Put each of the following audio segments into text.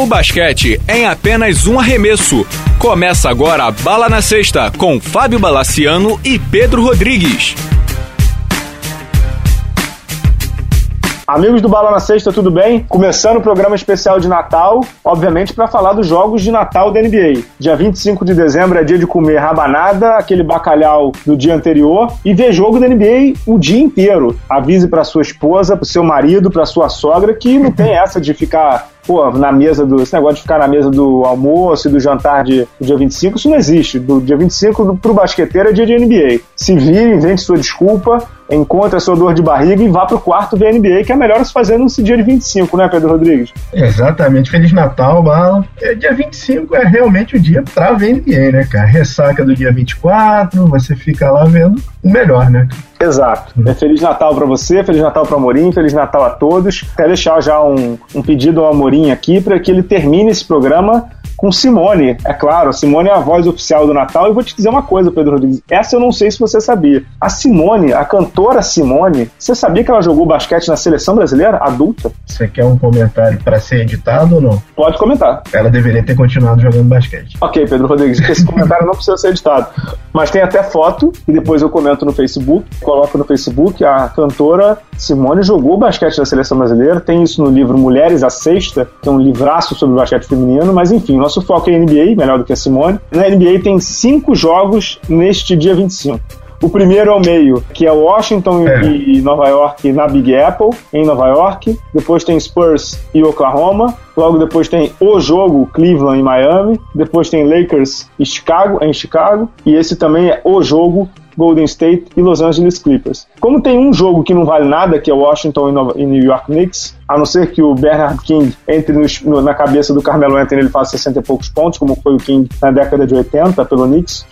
O basquete é em apenas um arremesso. Começa agora a Bala na Sexta com Fábio Balaciano e Pedro Rodrigues. Amigos do Bala na Sexta, tudo bem? Começando o programa especial de Natal, obviamente para falar dos jogos de Natal da NBA. Dia 25 de dezembro é dia de comer rabanada, aquele bacalhau do dia anterior e ver jogo da NBA o dia inteiro. Avise para sua esposa, para seu marido, para sua sogra que não tem essa de ficar pô, na mesa do. Esse negócio de ficar na mesa do almoço e do jantar de, do dia 25, isso não existe. Do dia 25 pro basqueteiro é dia de NBA. Se vire, invente sua desculpa, encontre a sua dor de barriga e vá pro quarto ver NBA, que é melhor se fazer nesse dia de 25, né, Pedro Rodrigues? Exatamente. Feliz Natal, Bala. É, dia 25 é realmente o dia pra ver NBA, né, cara? Ressaca do dia 24, você fica lá vendo o melhor, né? Exato. É Feliz Natal para você, Feliz Natal para Amorim, Feliz Natal a todos. Quero deixar já um, um pedido ao Amorim aqui para que ele termine esse programa com Simone. É claro, Simone é a voz oficial do Natal. E vou te dizer uma coisa, Pedro Rodrigues. Essa eu não sei se você sabia. A Simone, a cantora Simone, você sabia que ela jogou basquete na seleção brasileira adulta? Você quer um comentário para ser editado ou não? Pode comentar. Ela deveria ter continuado jogando basquete. Ok, Pedro Rodrigues, esse comentário não precisa ser editado. Mas tem até foto, e depois eu comento no Facebook. Coloco no Facebook a cantora Simone jogou basquete na seleção brasileira. Tem isso no livro Mulheres a Sexta, que é um livraço sobre basquete feminino. Mas enfim, nosso foco é NBA, melhor do que a Simone. Na NBA tem cinco jogos neste dia 25. O primeiro é o meio, que é Washington é. e Nova York na Big Apple, em Nova York. Depois tem Spurs e Oklahoma. Logo depois tem o jogo Cleveland e Miami. Depois tem Lakers e Chicago, em Chicago. E esse também é o jogo Golden State e Los Angeles Clippers. Como tem um jogo que não vale nada, que é Washington e New York Knicks, a não ser que o Bernard King entre no, na cabeça do Carmelo Anthony ele faça 60 e poucos pontos, como foi o King na década de 80 pelo Knicks.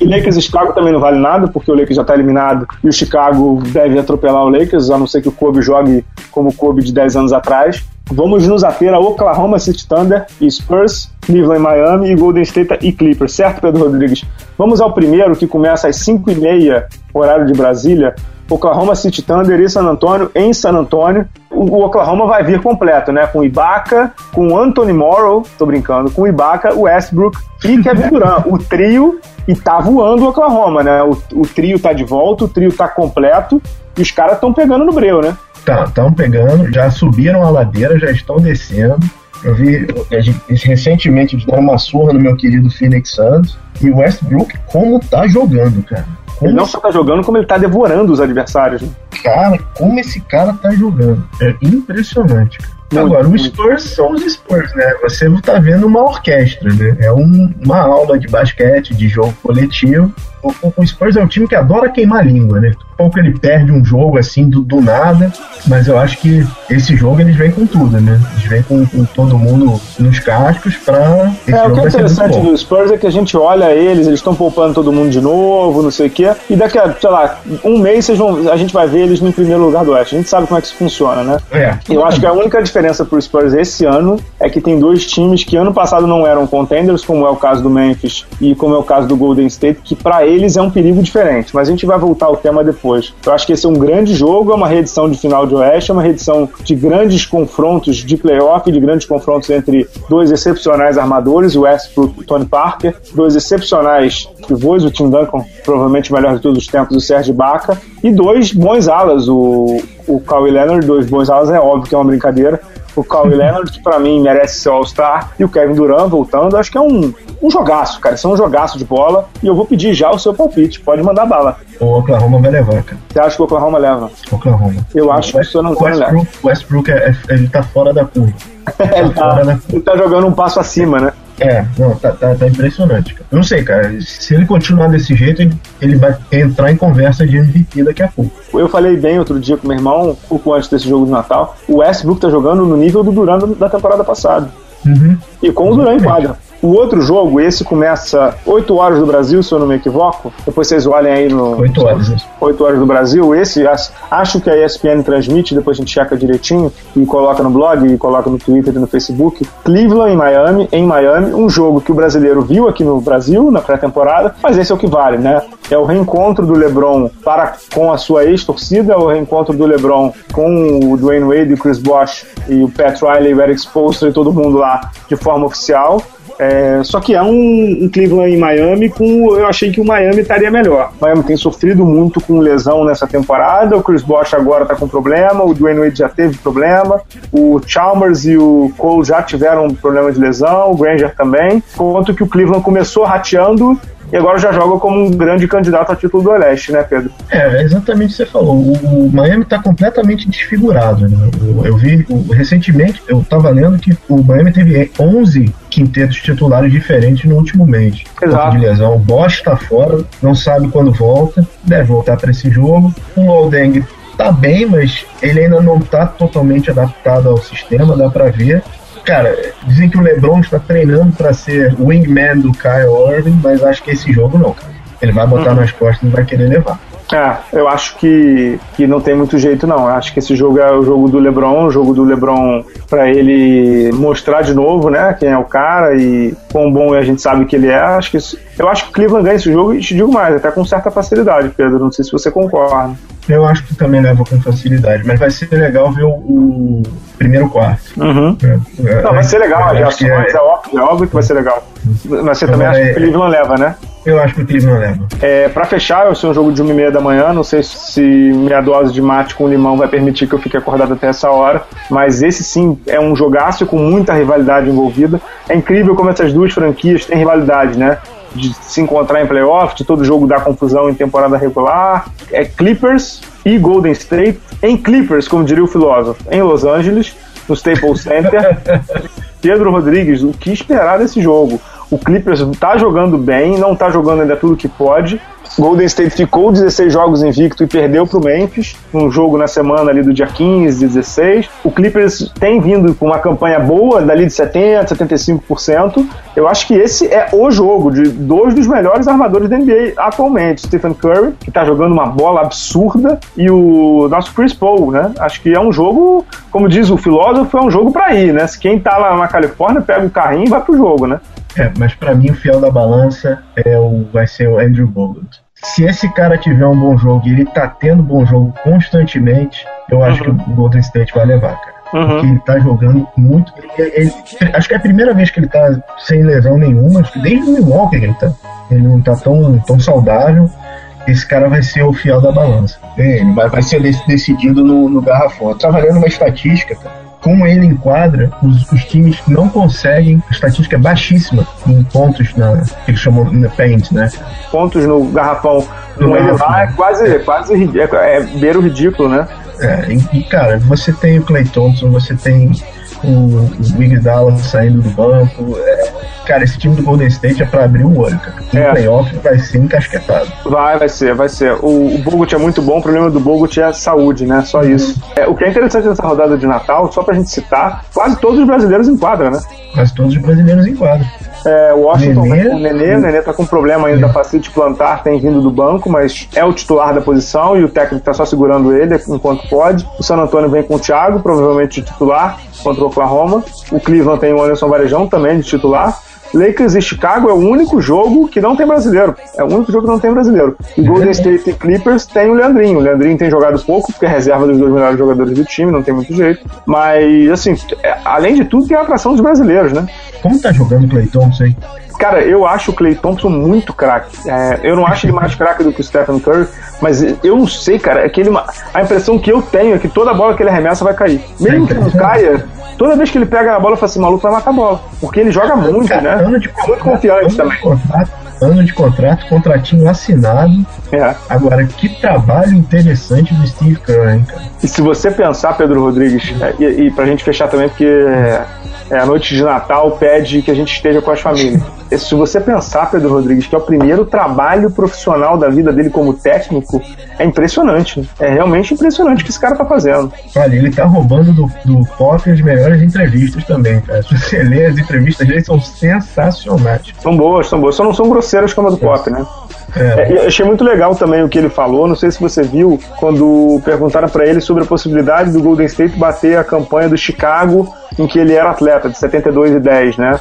E Lakers e Chicago também não vale nada, porque o Lakers já está eliminado e o Chicago deve atropelar o Lakers, a não ser que o Kobe jogue como o Kobe de 10 anos atrás. Vamos nos ater a Oklahoma City Thunder e Spurs, Cleveland Miami e Golden State e Clippers, certo, Pedro Rodrigues? Vamos ao primeiro, que começa às 5h30, horário de Brasília. Oklahoma City Thunder e San Antonio em San Antonio. O Oklahoma vai vir completo, né? Com Ibaka, com Anthony Morrow, tô brincando, com Ibaka, Westbrook e Kevin Durant. O trio, e tá voando o Oklahoma, né? O, o trio tá de volta, o trio tá completo e os caras estão pegando no breu, né? Tá, estão pegando, já subiram a ladeira, já estão descendo. Eu vi recentemente eles deram uma surra no meu querido Phoenix Suns. E o Westbrook, como tá jogando, cara. Como ele não só tá jogando, como ele tá devorando os adversários. Né? Cara, como esse cara tá jogando. É impressionante, cara. Muito, Agora, os Spurs são os Spurs, né? Você tá vendo uma orquestra, né? É um, uma aula de basquete, de jogo coletivo. O, o Spurs é um time que adora queimar a língua, né? pouco ele perde um jogo assim do, do, nada, mas eu acho que esse jogo eles vêm com tudo, né? Eles vêm com, com todo mundo nos cascos pra. Esse é, o que é interessante do Spurs é que a gente olha eles, eles estão poupando todo mundo de novo, não sei o quê, e daqui a, sei lá, um mês vão, a gente vai ver eles no primeiro lugar do Oeste. A gente sabe como é que isso funciona, né? É. Eu acho que a única diferença pro Spurs esse ano é que tem dois times que ano passado não eram contenders, como é o caso do Memphis e como é o caso do Golden State, que para eles é um perigo diferente. Mas a gente vai voltar ao tema depois. Eu acho que esse é um grande jogo, é uma reedição de final de Oeste, é uma reedição de grandes confrontos de playoff, de grandes confrontos entre dois excepcionais armadores, o Westbrook e Tony Parker, dois excepcionais pivôs, o Tim Duncan, provavelmente o melhor de todos os tempos, o Serge Baca, e dois bons alas, o, o Kawhi Leonard, dois bons alas, é óbvio que é uma brincadeira, o Kawhi Leonard, que pra mim merece ser All-Star, e o Kevin Durant voltando, acho que é um, um jogaço, cara. Isso é um jogaço de bola. E eu vou pedir já o seu palpite. Pode mandar bala. O Oklahoma vai levar, cara. Você acha que o Oklahoma leva? Oklahoma. Eu acho que o San Antonio leva. O Westbrook, é, é, ele tá fora da curva. ele, tá, ele tá jogando um passo acima, né? É, não, tá, tá, tá, impressionante, cara. Eu não sei, cara. Se ele continuar desse jeito, ele, ele vai entrar em conversa de MVP daqui a pouco. Eu falei bem outro dia com meu irmão, um pouco antes desse jogo de Natal. O Westbrook tá jogando no nível do Durant da temporada passada. Uhum. E com o Durant em quadra. O outro jogo, esse começa 8 horas do Brasil, se eu não me equivoco. Depois vocês olhem aí no. 8 horas. 8 horas do Brasil. Esse, acho que a ESPN transmite, depois a gente checa direitinho e coloca no blog, e coloca no Twitter e no Facebook. Cleveland em Miami, em Miami, um jogo que o brasileiro viu aqui no Brasil, na pré-temporada, mas esse é o que vale, né? É o reencontro do LeBron para com a sua ex-torcida, é o reencontro do LeBron com o Dwayne Wade, o Chris Bosh e o Pat Riley, o Eric Spoelstra e todo mundo lá de forma oficial. É, só que é um, um, Cleveland em Miami com. Eu achei que o Miami estaria melhor. O Miami tem sofrido muito com lesão nessa temporada. O Chris Bosh agora está com problema. O Dwayne Wade já teve problema. O Chalmers e o Cole já tiveram problema de lesão. O Granger também. Enquanto que o Cleveland começou rateando e agora já joga como um grande candidato a título do Oeste, né, Pedro? É, é exatamente o que você falou. O Miami está completamente desfigurado. Né? Eu vi recentemente, eu estava lendo que o Miami teve 11 quintetos titulares diferentes no último mês. Exato. De lesão. O Bosch está fora, não sabe quando volta, deve voltar para esse jogo. O Loldeng tá bem, mas ele ainda não está totalmente adaptado ao sistema, dá para ver. Cara, dizem que o LeBron está treinando para ser wingman do Kyle Irving, mas acho que esse jogo não, cara. Ele vai botar uhum. nas costas e vai querer levar. É, eu acho que, que não tem muito jeito, não. Eu acho que esse jogo é o jogo do LeBron, o jogo do LeBron para ele mostrar de novo, né, quem é o cara e quão bom a gente sabe que ele é. Acho que isso, eu acho que o Cleveland ganha esse jogo e te digo mais, até com certa facilidade, Pedro. Não sei se você concorda. Eu acho que também leva com facilidade, mas vai ser legal ver o, o primeiro quarto. Uhum. É, é, não, vai ser legal, as reações, é... é... óbvio, é óbvio que vai ser legal. Mas você também acha que o Cleveland leva, né? Eu acho que o Cleveland leva. É, pra fechar, eu sei um jogo de 1 e meia da manhã, não sei se minha dose de mate com limão vai permitir que eu fique acordado até essa hora, mas esse sim é um jogaço com muita rivalidade envolvida. É incrível como essas duas franquias têm rivalidade, né? De se encontrar em playoff, de todo jogo dar confusão em temporada regular. É Clippers e Golden State em Clippers, como diria o filósofo, em Los Angeles, no Staples Center. Pedro Rodrigues, o que esperar desse jogo? O Clippers está jogando bem, não está jogando ainda tudo que pode, Golden State ficou 16 jogos invicto e perdeu para o Memphis, um jogo na semana ali do dia 15, 16. O Clippers tem vindo com uma campanha boa, dali de 70%, 75%. Eu acho que esse é o jogo de dois dos melhores armadores da NBA atualmente. Stephen Curry, que está jogando uma bola absurda, e o nosso Chris Paul, né? Acho que é um jogo, como diz o filósofo, é um jogo para ir, né? Quem está lá na Califórnia pega o carrinho e vai pro jogo, né? É, mas para mim o fiel da balança é o, vai ser o Andrew Bogut. Se esse cara tiver um bom jogo e ele tá tendo bom jogo constantemente, eu acho uhum. que o Golden State vai levar, cara. Uhum. Porque ele tá jogando muito. Ele, ele, acho que é a primeira vez que ele tá sem lesão nenhuma, acho que desde o Milwaukee ele tá. Ele não tá tão, tão saudável. Esse cara vai ser o fiel da balança. Ele vai, vai ser decidido no, no garrafão. Lendo uma estatística, cara como ele enquadra, os, os, times não conseguem, a estatística é baixíssima em pontos na, que eles chamam na paint, né? Pontos no garrafão. No ele lá é quase, é. quase é, é beira o ridículo, né? É, e, cara, você tem o Clay Thompson, você tem o, o Big Dallas saindo do banco. É, cara, esse time do Golden State é pra abrir o olho, cara. O é. playoff vai ser encasquetado. Vai, vai ser, vai ser. O, o Bogut é muito bom, o problema do Bogut é a saúde, né? Só isso. É, o que é interessante nessa rodada de Natal, só pra gente citar, quase todos os brasileiros enquadram, né? Quase todos os brasileiros enquadram. É, o Washington Nenê, com o Nenê, o Nenê tá com problema ainda da facilite plantar, tem vindo do banco, mas é o titular da posição e o técnico tá só segurando ele enquanto pode. O San Antonio vem com o Thiago, provavelmente de titular, contra o Oklahoma. O Cleveland tem o Anderson Varejão também de titular. Lakers e Chicago é o único jogo que não tem brasileiro. É o único jogo que não tem brasileiro. E Golden State e Clippers tem o Leandrinho. O Leandrinho tem jogado pouco, porque é reserva dos dois melhores jogadores do time, não tem muito jeito. Mas, assim, é, além de tudo, tem a atração dos brasileiros, né? Como tá jogando o Clay Thompson aí? Cara, eu acho o Clay Thompson muito craque. É, eu não acho ele mais craque do que o Stephen Curry, mas eu não sei, cara. É que ele, a impressão que eu tenho é que toda bola que ele arremessa vai cair. Mesmo que não caia, toda vez que ele pega a bola, eu falo assim, maluco vai matar a bola. Porque ele joga muito, cara, né? Ano de contrato, muito confiante ano também. De contrato, ano de contrato, contratinho assinado. É. Agora, que trabalho interessante do Steve Curry, cara. E se você pensar, Pedro Rodrigues, é, e, e pra gente fechar também, porque é, a noite de Natal pede que a gente esteja com as famílias. Se você pensar, Pedro Rodrigues, que é o primeiro trabalho profissional da vida dele como técnico, é impressionante. É realmente impressionante o que esse cara tá fazendo. Olha, ele tá roubando do, do Pop as melhores entrevistas também, cara. Se você lê as entrevistas dele, são sensacionais. São boas, são boas. Só não são grosseiras como a do Pop, né? É. É, achei muito legal também o que ele falou. Não sei se você viu quando perguntaram para ele sobre a possibilidade do Golden State bater a campanha do Chicago em que ele era atleta, de 72 e 10, né?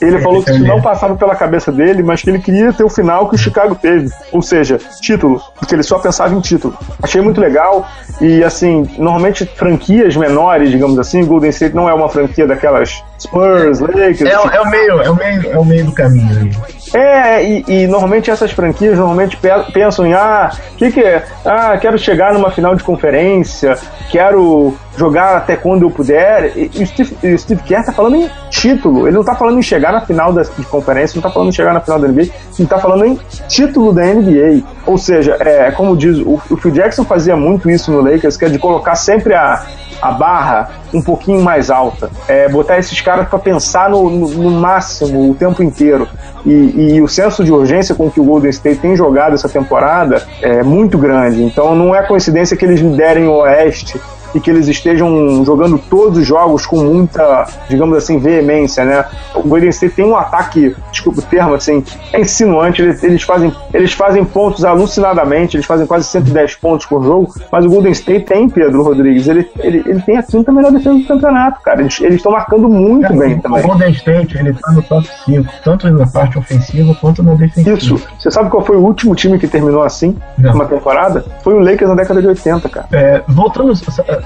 Ele falou que isso não passava pela cabeça dele, mas que ele queria ter o final que o Chicago teve. Ou seja, título, porque ele só pensava em título. Achei muito legal. E assim, normalmente franquias menores, digamos assim, Golden State não é uma franquia daquelas Spurs, Lakers. É, é o meio, é o meio, é o meio do caminho. É, e, e, normalmente essas franquias normalmente pensam em ah, o que, que é? Ah, quero chegar numa final de conferência, quero jogar até quando eu puder. E, e o Steve, Steve Kerr tá falando em título. Ele não tá falando em chegar na final da, de conferência, não tá falando em chegar na final da NBA, ele tá falando em título da NBA. Ou seja, é como diz, o, o Phil Jackson fazia muito isso no Lakers, que é de colocar sempre a, a barra um pouquinho mais alta. É, botar esses caras para pensar no, no, no, máximo o tempo inteiro. E, e, o senso de urgência com que o Golden State tem jogado essa temporada é muito grande. Então não é coincidência que eles liderem o Oeste e que eles estejam jogando todos os jogos com muita, digamos assim, veemência, né? O Golden State tem um ataque, desculpa o termo, assim, é insinuante, eles, eles, fazem, eles fazem pontos alucinadamente, eles fazem quase 110 pontos por jogo, mas o Golden State tem, Pedro Rodrigues, ele, ele, ele tem a quinta melhor defesa do campeonato, cara. Eles estão marcando muito é, bem também. O Golden State, ele tá no top 5, tanto na parte ofensiva quanto na defensiva. Isso. Você sabe qual foi o último time que terminou assim, Não. uma temporada? Foi o Lakers na década de 80, cara. É, voltando,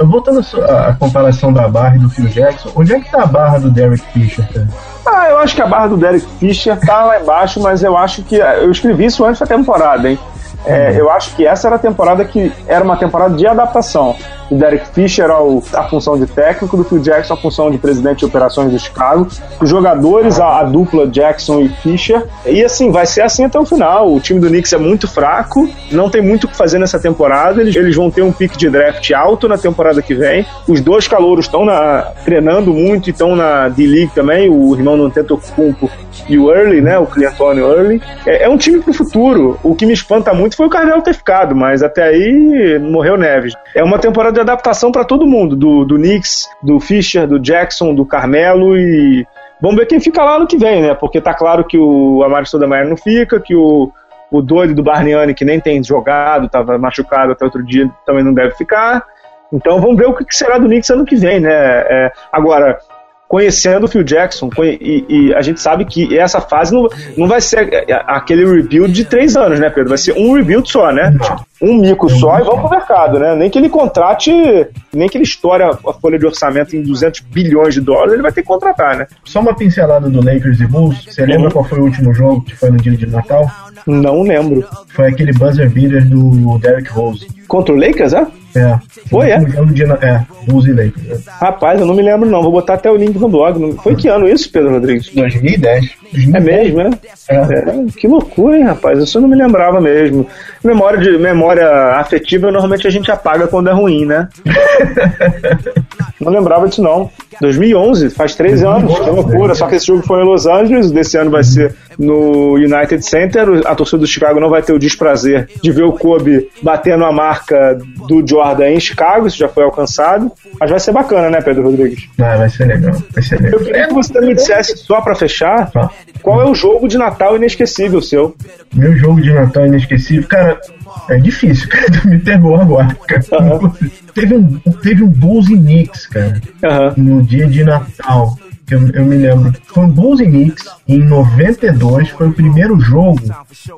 voltando à comparação da barra e do Phil Jackson, onde é que tá a barra do Derek Fisher, cara? Ah, eu acho que a barra do Derek Fisher tá lá embaixo, mas eu acho que. Eu escrevi isso antes da temporada, hein? É, eu acho que essa era a temporada que era uma temporada de adaptação. O Derek Fisher ao, a função de técnico, do Phil Jackson a função de presidente de operações do Chicago, os jogadores a, a, dupla Jackson e Fisher. E assim, vai ser assim até o final. O time do Knicks é muito fraco, não tem muito o que fazer nessa temporada. Eles, eles vão ter um pick de draft alto na temporada que vem. Os dois calouros estão treinando muito e estão na D-League também. O irmão tenta Cumpo e o Early, né? O Cliantone Early. É, é um time pro futuro. O que me espanta muito foi o Carmelo ter ficado, mas até aí morreu Neves. É uma temporada de adaptação para todo mundo, do, do Knicks, do Fischer, do Jackson, do Carmelo e vamos ver quem fica lá no que vem, né? Porque tá claro que o Amaro Stoudemire não fica, que o, o doido do Barniani, que nem tem jogado, estava machucado até outro dia, também não deve ficar. Então vamos ver o que será do Knicks ano que vem, né? É, agora, conhecendo o Phil Jackson, e, e, a gente sabe que essa fase não, não vai ser aquele rebuild de três anos, né, Pedro? Vai ser um rebuild só, né? Um mico só e vamos pro mercado, né? Nem que ele contrate, nem que ele estoure a, folha de orçamento em 200 bilhões de dólares, ele vai ter que contratar, né? Só uma pincelada do Lakers e Bulls. Você lembra qual foi o último jogo que foi no dia de Natal? Não lembro. Foi aquele buzzer beater do Derrick Rose. Contra o Lakers, é? É. Foi, é? De, é, Bulls e Lakers. É. Rapaz, eu não me lembro não. Vou botar até o link no blog. Foi que ano isso, Pedro Rodrigues? 2010. 2010. É mesmo, é? É. é? Que loucura, hein, rapaz? Isso eu não me lembrava mesmo. Memória, de, memória afetiva, normalmente a gente apaga quando é ruim, né? não lembrava disso não. 2011, faz três anos, que loucura. Só que esse jogo foi em Los Angeles, desse ano vai ser no United Center. A torcida do Chicago não vai ter o desprazer de ver o Kobe batendo a marca do Jordan em Chicago, isso já foi alcançado. Mas vai ser bacana, né, Pedro Rodrigues? Ah, vai ser legal. Vai ser legal. Eu queria que você me dissesse, só para fechar, ah. qual é o jogo de Natal inesquecível seu? Meu jogo de Natal inesquecível, cara, é difícil, cara. Me pegou agora, cara. Uhum. Teve, um, teve um Bulls e Knicks, cara, uhum. no dia de Natal eu, eu me lembro, foi um Bulls e Knicks em 92, foi o primeiro jogo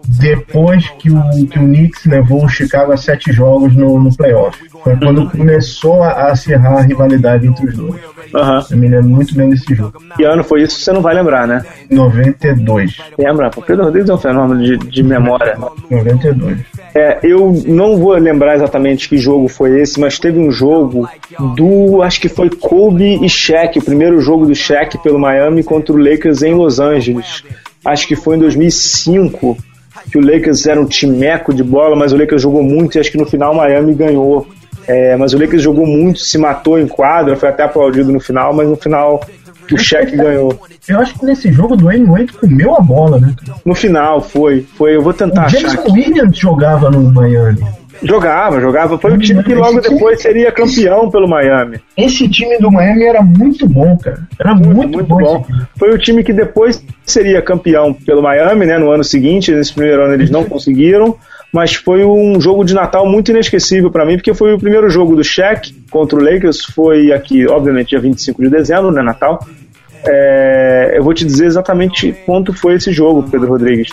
depois que o, que o Knicks levou o Chicago a sete jogos no, no playoff. Foi quando começou a, a acirrar a rivalidade entre os dois. Uhum. Eu me lembro muito bem desse jogo. Que ano foi isso? Você não vai lembrar, né? 92. Lembra? O Pedro Rodrigues é um fenômeno de, de memória. 92. É, eu não vou lembrar exatamente que jogo foi esse, mas teve um jogo do, acho que foi Kobe e Shaq, o primeiro jogo do Shaq pelo Miami contra o Lakers em Los Angeles. Acho que foi em 2005 que o Lakers era um timeco de bola, mas o Lakers jogou muito e acho que no final o Miami ganhou. É, mas o Lakers jogou muito, se matou em quadra, foi até aplaudido no final, mas no final o Shaq ganhou. Eu acho que nesse jogo o Dwayne Wade comeu a bola, né? No final, foi. foi eu vou tentar o achar. James Williams jogava no Miami. Jogava, jogava. Foi o time que logo depois seria campeão pelo Miami. Esse time do Miami era muito bom, cara. Era muito, muito, muito bom. bom. Foi o time que depois seria campeão pelo Miami, né? No ano seguinte. Nesse primeiro ano eles não conseguiram. Mas foi um jogo de Natal muito inesquecível para mim, porque foi o primeiro jogo do Shaq contra o Lakers. Foi aqui, obviamente, dia 25 de dezembro, né? Natal. É, eu vou te dizer exatamente quanto foi esse jogo, Pedro Rodrigues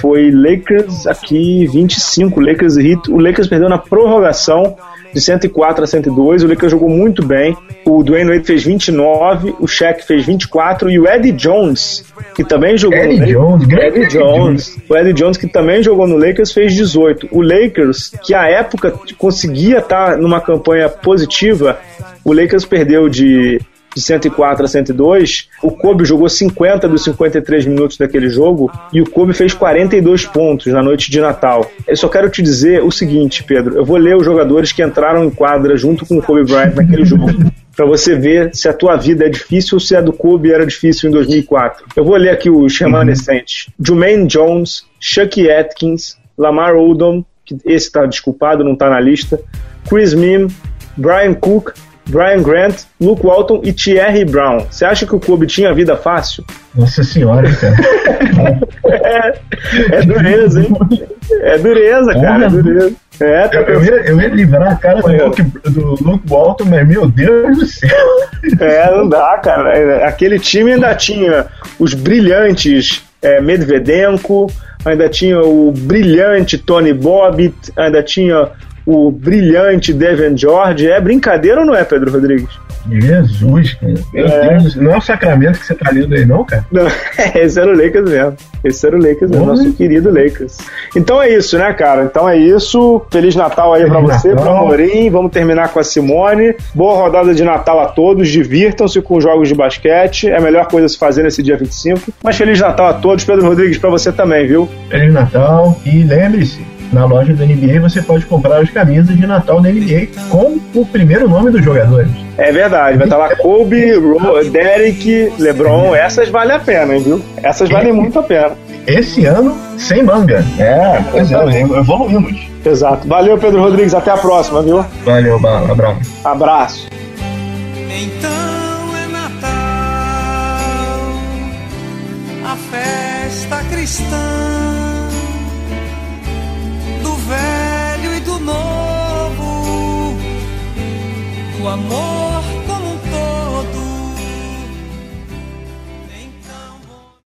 foi Lakers aqui 25, Lakers e Heat. O Lakers perdeu na prorrogação de 104 a 102. O Lakers jogou muito bem. O Dwayne Wade fez 29, o Shaq fez 24 e o Eddie Jones, que também jogou Eddie no Jones, Lakers, Eddie Jones, o Eddie Jones que também jogou no Lakers fez 18. O Lakers, que à época conseguia estar numa campanha positiva, o Lakers perdeu de de 104 a 102, o Kobe jogou 50 dos 53 minutos daquele jogo e o Kobe fez 42 pontos na noite de Natal. Eu só quero te dizer o seguinte, Pedro, eu vou ler os jogadores que entraram em quadra junto com o Kobe Bryant naquele jogo. para você ver se a tua vida é difícil ou se a do Kobe era difícil em 2004. Eu vou ler aqui os remanescentes. Uhum. Jermaine Jones, Chuck Atkins, Lamar Odom, que esse está desculpado, não está na lista, Chris Mim, Brian Cook, Brian Grant, Luke Walton e Thierry Brown. Você acha que o Kobe tinha vida fácil? Nossa senhora, cara. é, é, dureza, hein? É dureza, cara, é dureza. É, tá eu, eu, ia, eu ia livrar a cara do Luke, do Luke Walton, mas meu Deus do céu. É, não dá, cara. Aquele time ainda tinha os brilhantes é, Medvedenko, ainda tinha o brilhante Tony Bobbitt, ainda tinha o brilhante Devin George. É brincadeira ou não é, Pedro Rodrigues? Jesus, cara. Meu é. Deus, não é o Sacramento que você tá lendo aí, não, cara? Não, esse era o Lakers mesmo. Esse era o Lakers mesmo, nosso querido Lakers. Então é isso, né, cara? Então é isso. Feliz Natal aí pra você, pra Morim. Vamos terminar com a Simone. Boa rodada de Natal a todos. Divirtam-se com jogos de basquete. É a melhor coisa a se fazer nesse dia 25. Mas Feliz Natal a todos. Pedro Rodrigues, pra você também, viu? Feliz Natal. E lembre-se, na loja da NBA você pode comprar as camisas de Natal da NBA com o primeiro nome dos jogadores. É verdade, vai estar lá Kobe, Ro, Derek, LeBron, essas valem a pena, viu? Essas valem muito a pena. Esse ano, sem manga. É, pois é, evoluímos. Exato. Valeu, Pedro Rodrigues, até a próxima, viu? Valeu, Bala, abraço. Abraço. Então é Natal, a festa cristã o amor.